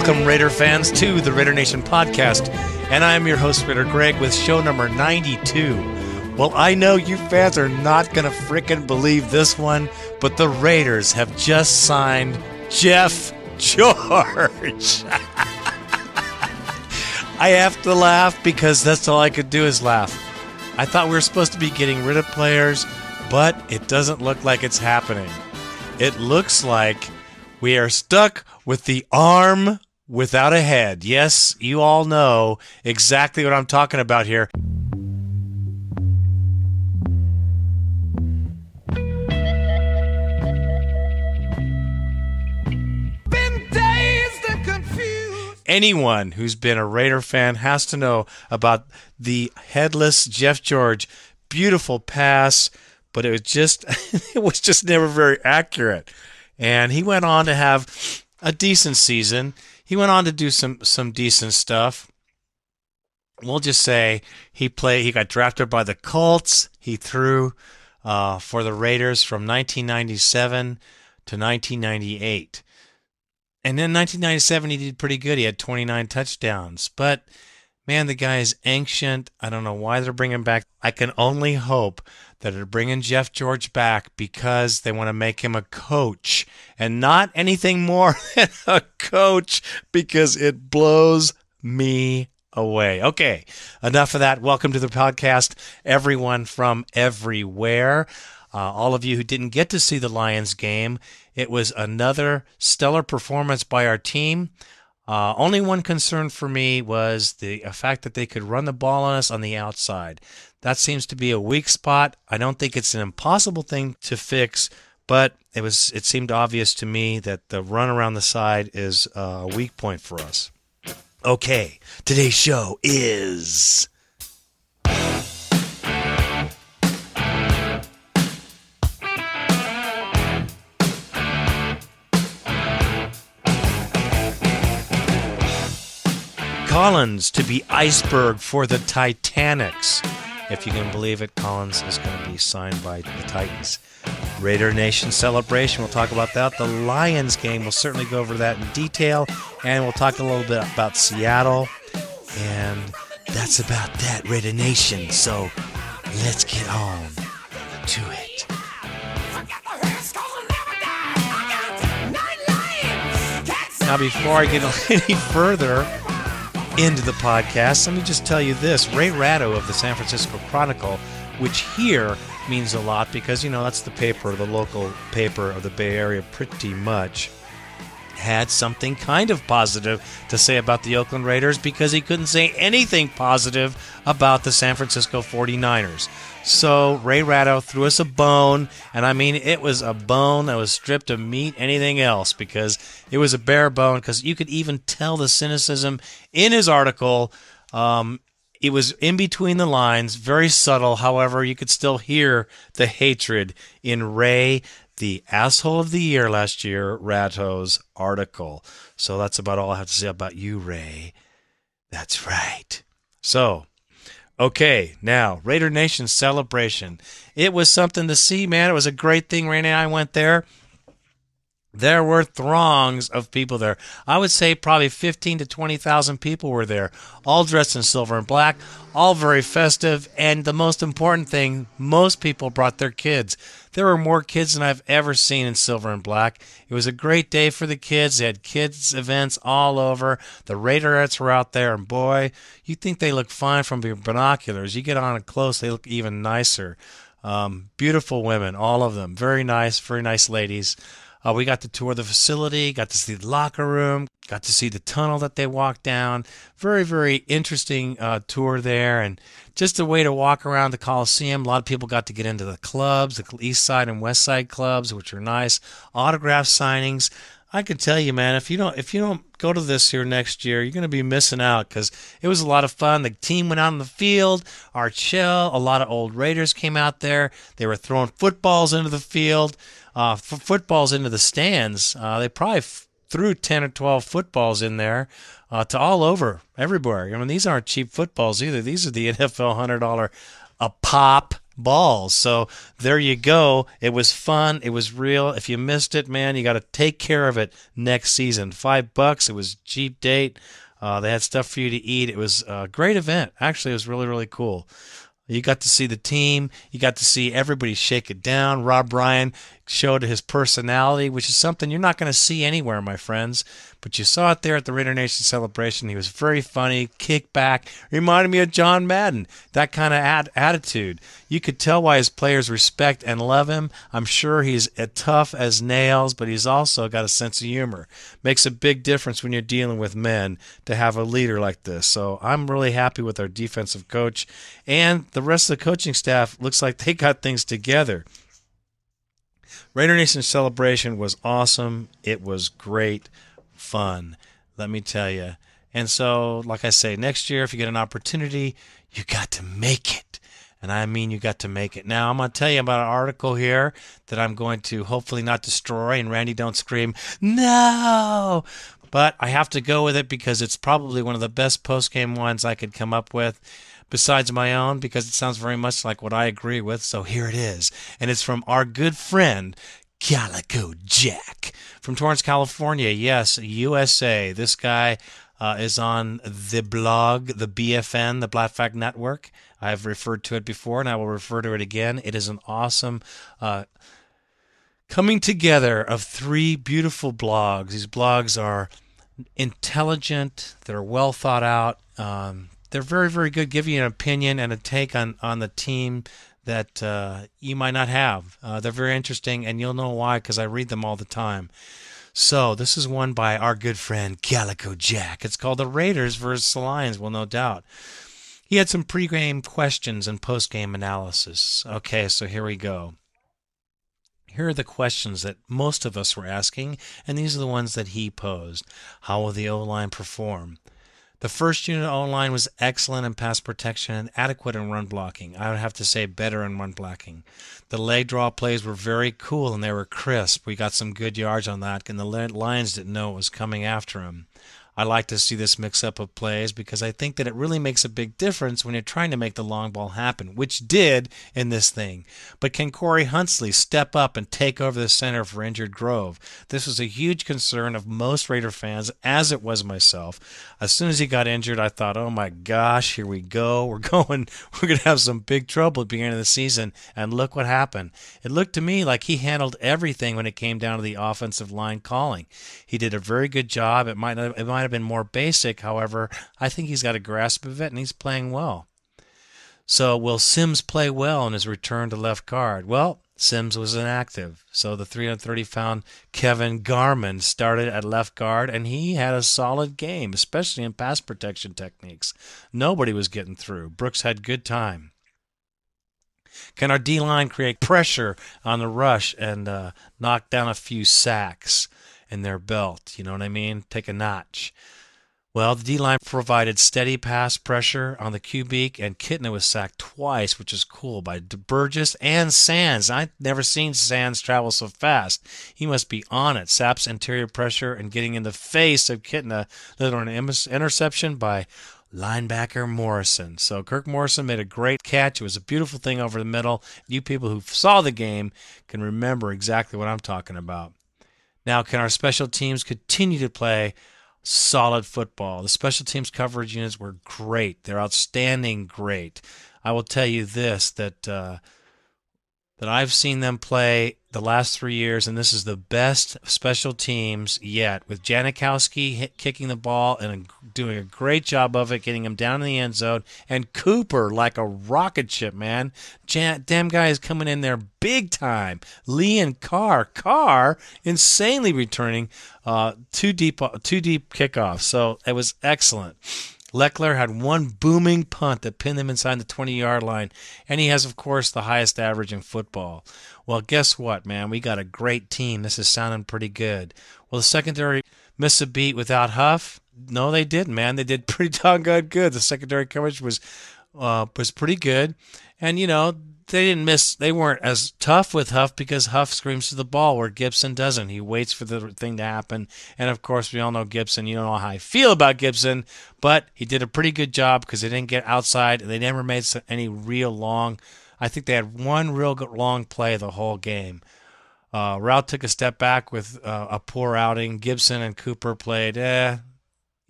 Welcome, Raider fans, to the Raider Nation podcast. And I'm your host, Raider Greg, with show number 92. Well, I know you fans are not going to fricking believe this one, but the Raiders have just signed Jeff George. I have to laugh because that's all I could do is laugh. I thought we were supposed to be getting rid of players, but it doesn't look like it's happening. It looks like we are stuck with the arm without a head. Yes, you all know exactly what I'm talking about here. Anyone who's been a Raider fan has to know about the headless Jeff George. Beautiful pass, but it was just it was just never very accurate. And he went on to have a decent season. He went on to do some some decent stuff. We'll just say he played. He got drafted by the Colts. He threw uh, for the Raiders from 1997 to 1998. And in 1997, he did pretty good. He had 29 touchdowns. But man, the guy is ancient. I don't know why they're bringing him back. I can only hope that they're bringing Jeff George back because they want to make him a coach and not anything more than a coach because it blows me away. Okay, enough of that. Welcome to the podcast, everyone from everywhere. Uh, all of you who didn't get to see the Lions game, it was another stellar performance by our team. Uh, only one concern for me was the fact that they could run the ball on us on the outside. That seems to be a weak spot. I don't think it's an impossible thing to fix, but it was it seemed obvious to me that the run around the side is a weak point for us. Okay, today's show is Collins to be iceberg for the Titanics. If you can believe it, Collins is going to be signed by the Titans. Raider Nation celebration, we'll talk about that. The Lions game, we'll certainly go over that in detail. And we'll talk a little bit about Seattle. And that's about that, Raider Nation. So let's get on to it. Now, before I get any further, into the podcast, let me just tell you this Ray Ratto of the San Francisco Chronicle, which here means a lot because, you know, that's the paper, the local paper of the Bay Area, pretty much, had something kind of positive to say about the Oakland Raiders because he couldn't say anything positive about the San Francisco 49ers. So Ray Ratto threw us a bone, and I mean it was a bone that was stripped of meat, anything else, because it was a bare bone. Because you could even tell the cynicism in his article. Um, it was in between the lines, very subtle. However, you could still hear the hatred in Ray, the asshole of the year last year, Ratto's article. So that's about all I have to say about you, Ray. That's right. So Okay, now Raider Nation celebration. It was something to see, man. It was a great thing. Ray and I went there. There were throngs of people there. I would say probably 15 to 20,000 people were there, all dressed in silver and black, all very festive. And the most important thing, most people brought their kids. There were more kids than I've ever seen in silver and black. It was a great day for the kids. They had kids events all over. The Raiderettes were out there, and boy, you think they look fine from your binoculars. You get on it close, they look even nicer. Um, beautiful women, all of them. Very nice, very nice ladies. Uh, we got to tour the facility, got to see the locker room, got to see the tunnel that they walked down. Very, very interesting uh, tour there, and just a way to walk around the Coliseum. A lot of people got to get into the clubs, the East Side and West Side clubs, which are nice. Autograph signings. I can tell you, man, if you don't if you don't go to this here next year, you're going to be missing out because it was a lot of fun. The team went out on the field. Art Shell, a lot of old Raiders came out there. They were throwing footballs into the field uh, f- footballs into the stands. Uh, they probably f- threw 10 or 12 footballs in there uh, to all over, everywhere. I mean, these aren't cheap footballs either. These are the NFL $100 a pop balls. So there you go. It was fun. It was real. If you missed it, man, you got to take care of it next season. Five bucks. It was cheap date. Uh, they had stuff for you to eat. It was a great event. Actually, it was really, really cool. You got to see the team. You got to see everybody shake it down. Rob Ryan showed his personality, which is something you're not going to see anywhere, my friends. But you saw it there at the Raider Nation celebration. He was very funny, kick back, reminded me of John Madden. That kind of ad- attitude. You could tell why his players respect and love him. I'm sure he's tough as nails, but he's also got a sense of humor. Makes a big difference when you're dealing with men to have a leader like this. So I'm really happy with our defensive coach and the rest of the coaching staff. Looks like they got things together. Raider Nation celebration was awesome. It was great fun, let me tell you. And so, like I say, next year, if you get an opportunity, you got to make it. And I mean, you got to make it. Now, I'm going to tell you about an article here that I'm going to hopefully not destroy. And Randy, don't scream, no! But I have to go with it because it's probably one of the best post game ones I could come up with besides my own because it sounds very much like what I agree with. So here it is. And it's from our good friend, Calico Jack from Torrance, California. Yes, USA. This guy uh, is on the blog, the BFN, the Black Fact Network. I've referred to it before and I will refer to it again. It is an awesome uh, coming together of three beautiful blogs. These blogs are intelligent, they're well thought out. Um, they're very, very good, giving you an opinion and a take on, on the team that uh, you might not have. Uh, they're very interesting, and you'll know why because I read them all the time. So this is one by our good friend Calico Jack. It's called "The Raiders versus the Lions." Well, no doubt. He had some pre-game questions and post-game analysis. Okay, so here we go. Here are the questions that most of us were asking, and these are the ones that he posed. How will the O line perform? The first unit O line was excellent in pass protection and adequate in run blocking. I would have to say better in run blocking. The leg draw plays were very cool and they were crisp. We got some good yards on that, and the Lions didn't know it was coming after them. I like to see this mix up of plays because I think that it really makes a big difference when you're trying to make the long ball happen, which did in this thing. But can Corey Hulsey step up and take over the center for injured Grove? This was a huge concern of most Raider fans, as it was myself. As soon as he got injured, I thought, oh my gosh, here we go. We're going, we're going to have some big trouble at the beginning of the season. And look what happened. It looked to me like he handled everything when it came down to the offensive line calling. He did a very good job. It might, it might have have been more basic. However, I think he's got a grasp of it and he's playing well. So, will Sims play well in his return to left guard? Well, Sims was inactive. So the 330 pound Kevin Garman started at left guard, and he had a solid game, especially in pass protection techniques. Nobody was getting through. Brooks had good time. Can our D line create pressure on the rush and uh, knock down a few sacks? in their belt. You know what I mean? Take a notch. Well, the D line provided steady pass pressure on the QB, and Kitna was sacked twice, which is cool, by Burgess and Sands. I've never seen Sands travel so fast. He must be on it. Sapp's interior pressure and getting in the face of Kitna led on an interception by linebacker Morrison. So Kirk Morrison made a great catch. It was a beautiful thing over the middle. You people who saw the game can remember exactly what I'm talking about. Now, can our special teams continue to play solid football? The special teams coverage units were great. They're outstanding, great. I will tell you this that uh, that I've seen them play the last three years, and this is the best special teams yet. With Janikowski hit, kicking the ball and doing a great job of it, getting him down in the end zone, and Cooper like a rocket ship, man. Jan, damn guy is coming in there big time. Lee and Carr, Carr insanely returning uh, two deep, two deep kickoffs. So it was excellent. Lechler had one booming punt that pinned him inside the 20 yard line, and he has, of course, the highest average in football. Well, guess what, man? We got a great team. This is sounding pretty good. Well, the secondary missed a beat without Huff. No, they didn't, man. They did pretty doggone good. The secondary coverage was uh, was pretty good, and you know they didn't miss. They weren't as tough with Huff because Huff screams to the ball where Gibson doesn't. He waits for the thing to happen, and of course we all know Gibson. You don't know how I feel about Gibson, but he did a pretty good job because they didn't get outside. They never made any real long I think they had one real long play the whole game. Uh, took a step back with uh, a poor outing. Gibson and Cooper played, eh,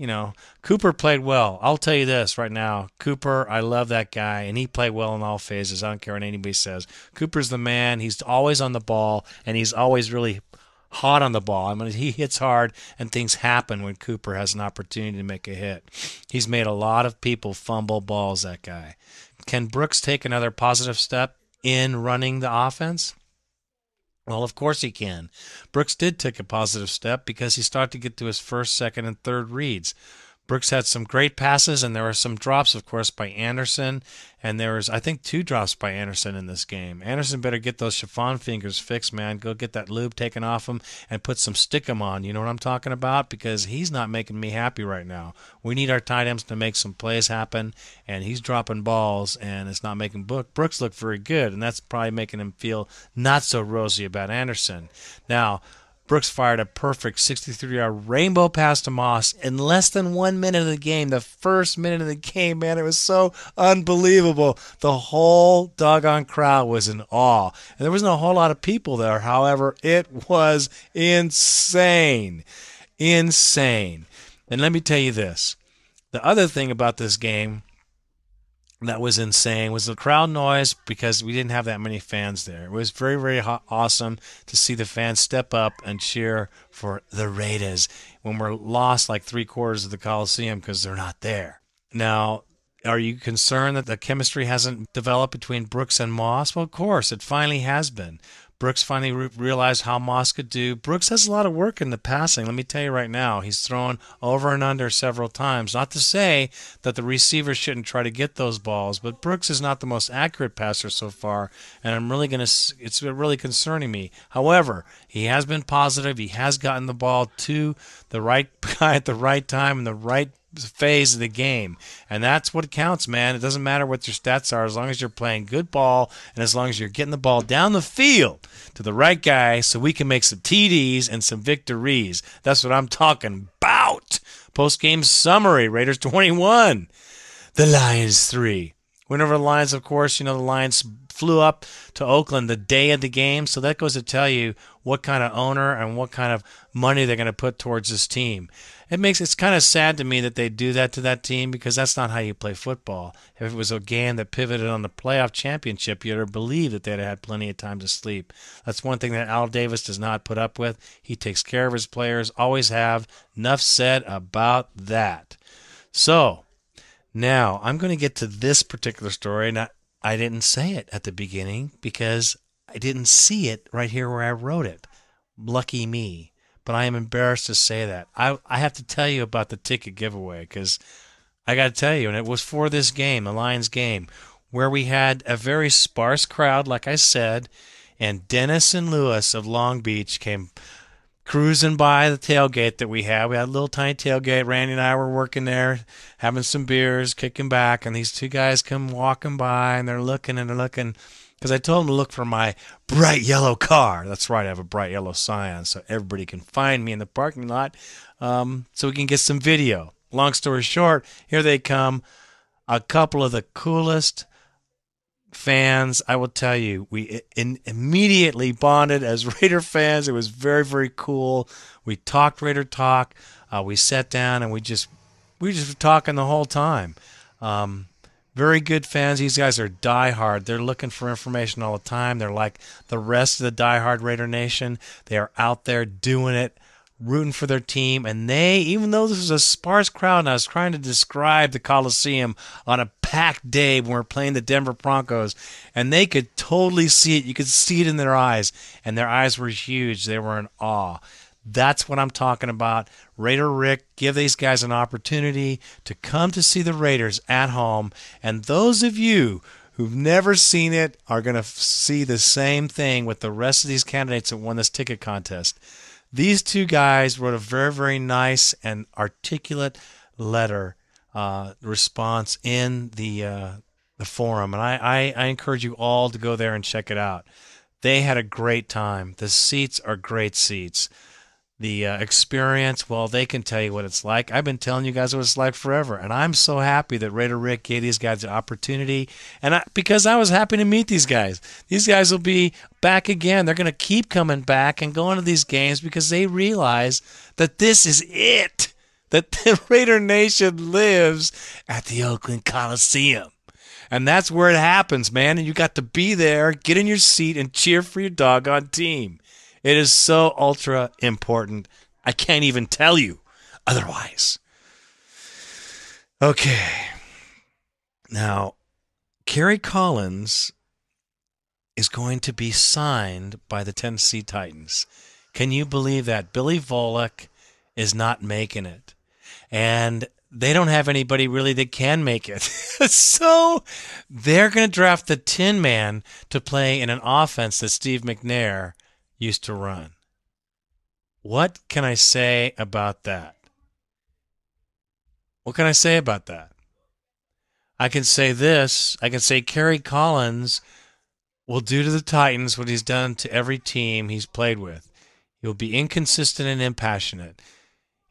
you know, Cooper played well. I'll tell you this right now. Cooper, I love that guy, and he played well in all phases. I don't care what anybody says. Cooper's the man. He's always on the ball, and he's always really hot on the ball. I mean, he hits hard, and things happen when Cooper has an opportunity to make a hit. He's made a lot of people fumble balls, that guy. Can Brooks take another positive step in running the offense? Well, of course he can. Brooks did take a positive step because he started to get to his first, second, and third reads. Brooks had some great passes, and there were some drops, of course, by Anderson. And there was, I think, two drops by Anderson in this game. Anderson better get those chiffon fingers fixed, man. Go get that lube taken off him and put some stickum on. You know what I'm talking about? Because he's not making me happy right now. We need our tight ends to make some plays happen, and he's dropping balls, and it's not making. Brooks look very good, and that's probably making him feel not so rosy about Anderson. Now, Brooks fired a perfect 63 yard rainbow pass to Moss in less than one minute of the game. The first minute of the game, man, it was so unbelievable. The whole doggone crowd was in awe. And there wasn't a whole lot of people there. However, it was insane. Insane. And let me tell you this the other thing about this game that was insane was the crowd noise because we didn't have that many fans there. It was very, very ho- awesome to see the fans step up and cheer for the Raiders when we're lost like three quarters of the Coliseum because they're not there. Now, are you concerned that the chemistry hasn't developed between Brooks and Moss? Well, of course, it finally has been. Brooks finally re- realized how Moss could do. Brooks has a lot of work in the passing. Let me tell you right now, he's thrown over and under several times. Not to say that the receivers shouldn't try to get those balls, but Brooks is not the most accurate passer so far, and I'm really to. It's really concerning me. However, he has been positive. He has gotten the ball to the right guy at the right time in the right phase of the game. And that's what counts, man. It doesn't matter what your stats are as long as you're playing good ball and as long as you're getting the ball down the field to the right guy so we can make some TDs and some victories. That's what I'm talking about. Post game summary Raiders 21, the Lions 3. Whenever the Lions, of course, you know, the Lions flew up to Oakland the day of the game. So that goes to tell you what kind of owner and what kind of money they're going to put towards this team it makes it's kind of sad to me that they do that to that team because that's not how you play football. If it was a game that pivoted on the playoff championship, you'd have believed that they'd have had plenty of time to sleep. That's one thing that Al Davis does not put up with. He takes care of his players, always have. Enough said about that. So now I'm going to get to this particular story. I, I didn't say it at the beginning because I didn't see it right here where I wrote it. Lucky me but I am embarrassed to say that. I I have to tell you about the ticket giveaway because I got to tell you, and it was for this game, the Lions game, where we had a very sparse crowd, like I said, and Dennis and Louis of Long Beach came cruising by the tailgate that we had. We had a little tiny tailgate. Randy and I were working there, having some beers, kicking back, and these two guys come walking by, and they're looking and they're looking because I told him to look for my bright yellow car. That's right, I have a bright yellow Scion, so everybody can find me in the parking lot, um, so we can get some video. Long story short, here they come, a couple of the coolest fans. I will tell you, we in, immediately bonded as Raider fans. It was very, very cool. We talked Raider talk. Uh, we sat down and we just we just were talking the whole time. Um, very good fans. These guys are diehard. They're looking for information all the time. They're like the rest of the diehard Raider Nation. They are out there doing it, rooting for their team. And they, even though this is a sparse crowd, and I was trying to describe the Coliseum on a packed day when we are playing the Denver Broncos, and they could totally see it. You could see it in their eyes, and their eyes were huge. They were in awe. That's what I'm talking about. Raider Rick, give these guys an opportunity to come to see the Raiders at home. And those of you who've never seen it are going to see the same thing with the rest of these candidates that won this ticket contest. These two guys wrote a very, very nice and articulate letter uh, response in the uh, the forum, and I, I, I encourage you all to go there and check it out. They had a great time. The seats are great seats the uh, experience, well, they can tell you what it's like. I've been telling you guys what it's like forever, and I'm so happy that Raider Rick gave these guys the opportunity, and I, because I was happy to meet these guys. These guys will be back again. They're going to keep coming back and going to these games because they realize that this is it. That the Raider Nation lives at the Oakland Coliseum. And that's where it happens, man. And you got to be there, get in your seat, and cheer for your doggone team. It is so ultra important. I can't even tell you otherwise. Okay. Now, Kerry Collins is going to be signed by the Tennessee Titans. Can you believe that? Billy Volek is not making it. And they don't have anybody really that can make it. so they're going to draft the Tin Man to play in an offense that Steve McNair used to run. What can I say about that? What can I say about that? I can say this. I can say Kerry Collins will do to the Titans what he's done to every team he's played with. He will be inconsistent and impassionate.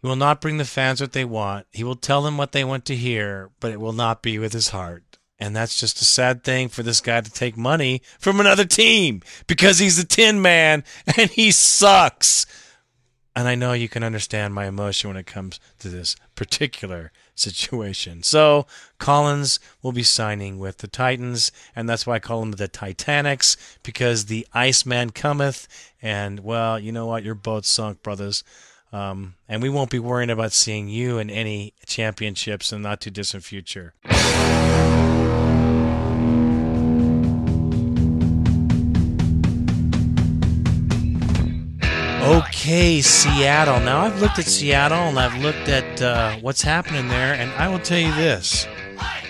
He will not bring the fans what they want. He will tell them what they want to hear, but it will not be with his heart. And that's just a sad thing for this guy to take money from another team because he's a tin man and he sucks. And I know you can understand my emotion when it comes to this particular situation. So Collins will be signing with the Titans, and that's why I call them the Titanics, because the Iceman cometh, and well, you know what? Your boat's sunk, brothers. Um, and we won't be worrying about seeing you in any championships in the not too distant future. Okay, Seattle. Now I've looked at Seattle and I've looked at uh, what's happening there, and I will tell you this: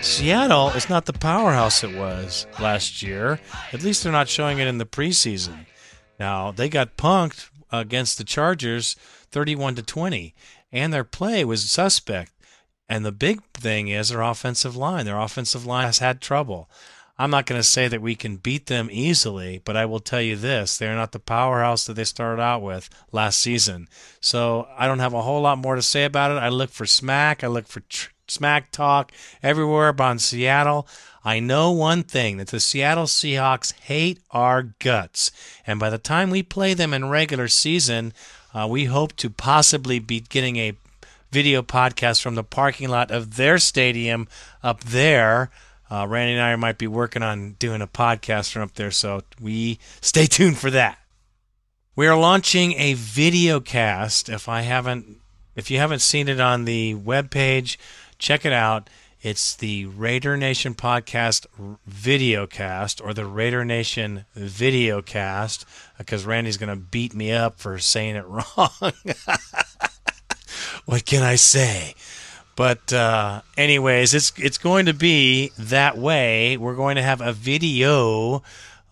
Seattle is not the powerhouse it was last year. At least they're not showing it in the preseason. Now they got punked against the Chargers, thirty-one to twenty, and their play was suspect. And the big thing is their offensive line. Their offensive line has had trouble. I'm not going to say that we can beat them easily, but I will tell you this they're not the powerhouse that they started out with last season. So I don't have a whole lot more to say about it. I look for smack, I look for tr- smack talk everywhere about Seattle. I know one thing that the Seattle Seahawks hate our guts. And by the time we play them in regular season, uh, we hope to possibly be getting a video podcast from the parking lot of their stadium up there. Uh, Randy and I might be working on doing a podcast from up there, so we stay tuned for that. We are launching a video cast. If I haven't, if you haven't seen it on the web page, check it out. It's the Raider Nation podcast video cast or the Raider Nation video cast because Randy's going to beat me up for saying it wrong. what can I say? But uh, anyways, it's it's going to be that way. We're going to have a video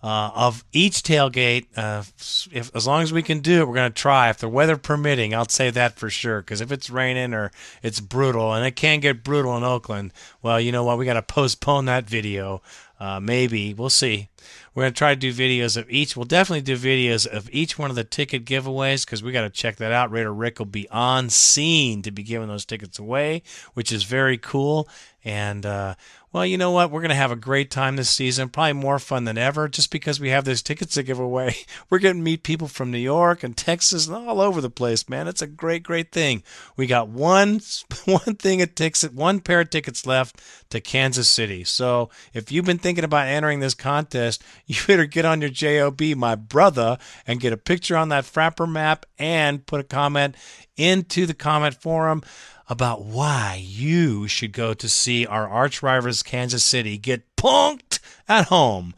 uh, of each tailgate. Uh, if as long as we can do it, we're going to try. If the weather permitting, I'll say that for sure. Because if it's raining or it's brutal, and it can get brutal in Oakland, well, you know what? We got to postpone that video. Uh, maybe we'll see. We're going to try to do videos of each. We'll definitely do videos of each one of the ticket giveaways because we got to check that out. Raider Rick will be on scene to be giving those tickets away, which is very cool. And uh, well, you know what? We're going to have a great time this season, probably more fun than ever, just because we have those tickets to give away. We're going to meet people from New York and Texas and all over the place, man. It's a great, great thing. We got one one thing of tickets, one pair of tickets left to Kansas City. So if you've been thinking about entering this contest, you better get on your job, my brother, and get a picture on that Frappr map and put a comment into the comment forum about why you should go to see our arch rivals Kansas City get punked at home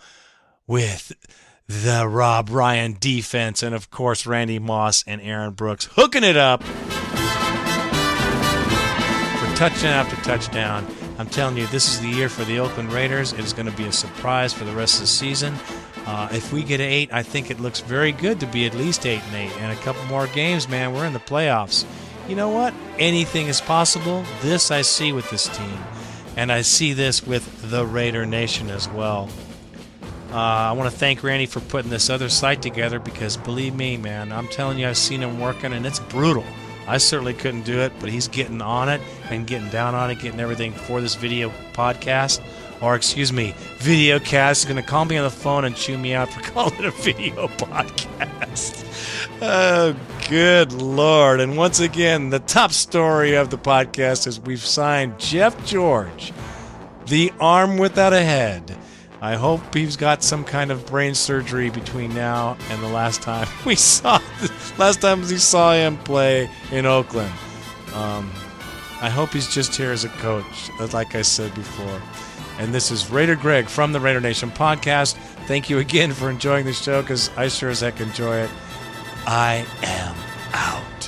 with the Rob Ryan defense and of course Randy Moss and Aaron Brooks hooking it up for touchdown after touchdown. I'm telling you, this is the year for the Oakland Raiders. It is going to be a surprise for the rest of the season. Uh, if we get eight, I think it looks very good to be at least eight and eight. And a couple more games, man, we're in the playoffs you know what? Anything is possible. This I see with this team. And I see this with the Raider Nation as well. Uh, I want to thank Randy for putting this other site together because believe me, man, I'm telling you, I've seen him working and it's brutal. I certainly couldn't do it, but he's getting on it and getting down on it, getting everything for this video podcast, or excuse me, video cast. He's going to call me on the phone and chew me out for calling it a video podcast. Oh, good lord. And once again, the top story of the podcast is we've signed Jeff George, the arm without a head. I hope he's got some kind of brain surgery between now and the last time we saw, last time we saw him play in Oakland. Um, I hope he's just here as a coach, like I said before. And this is Raider Greg from the Raider Nation podcast. Thank you again for enjoying the show because I sure as heck enjoy it. I am out.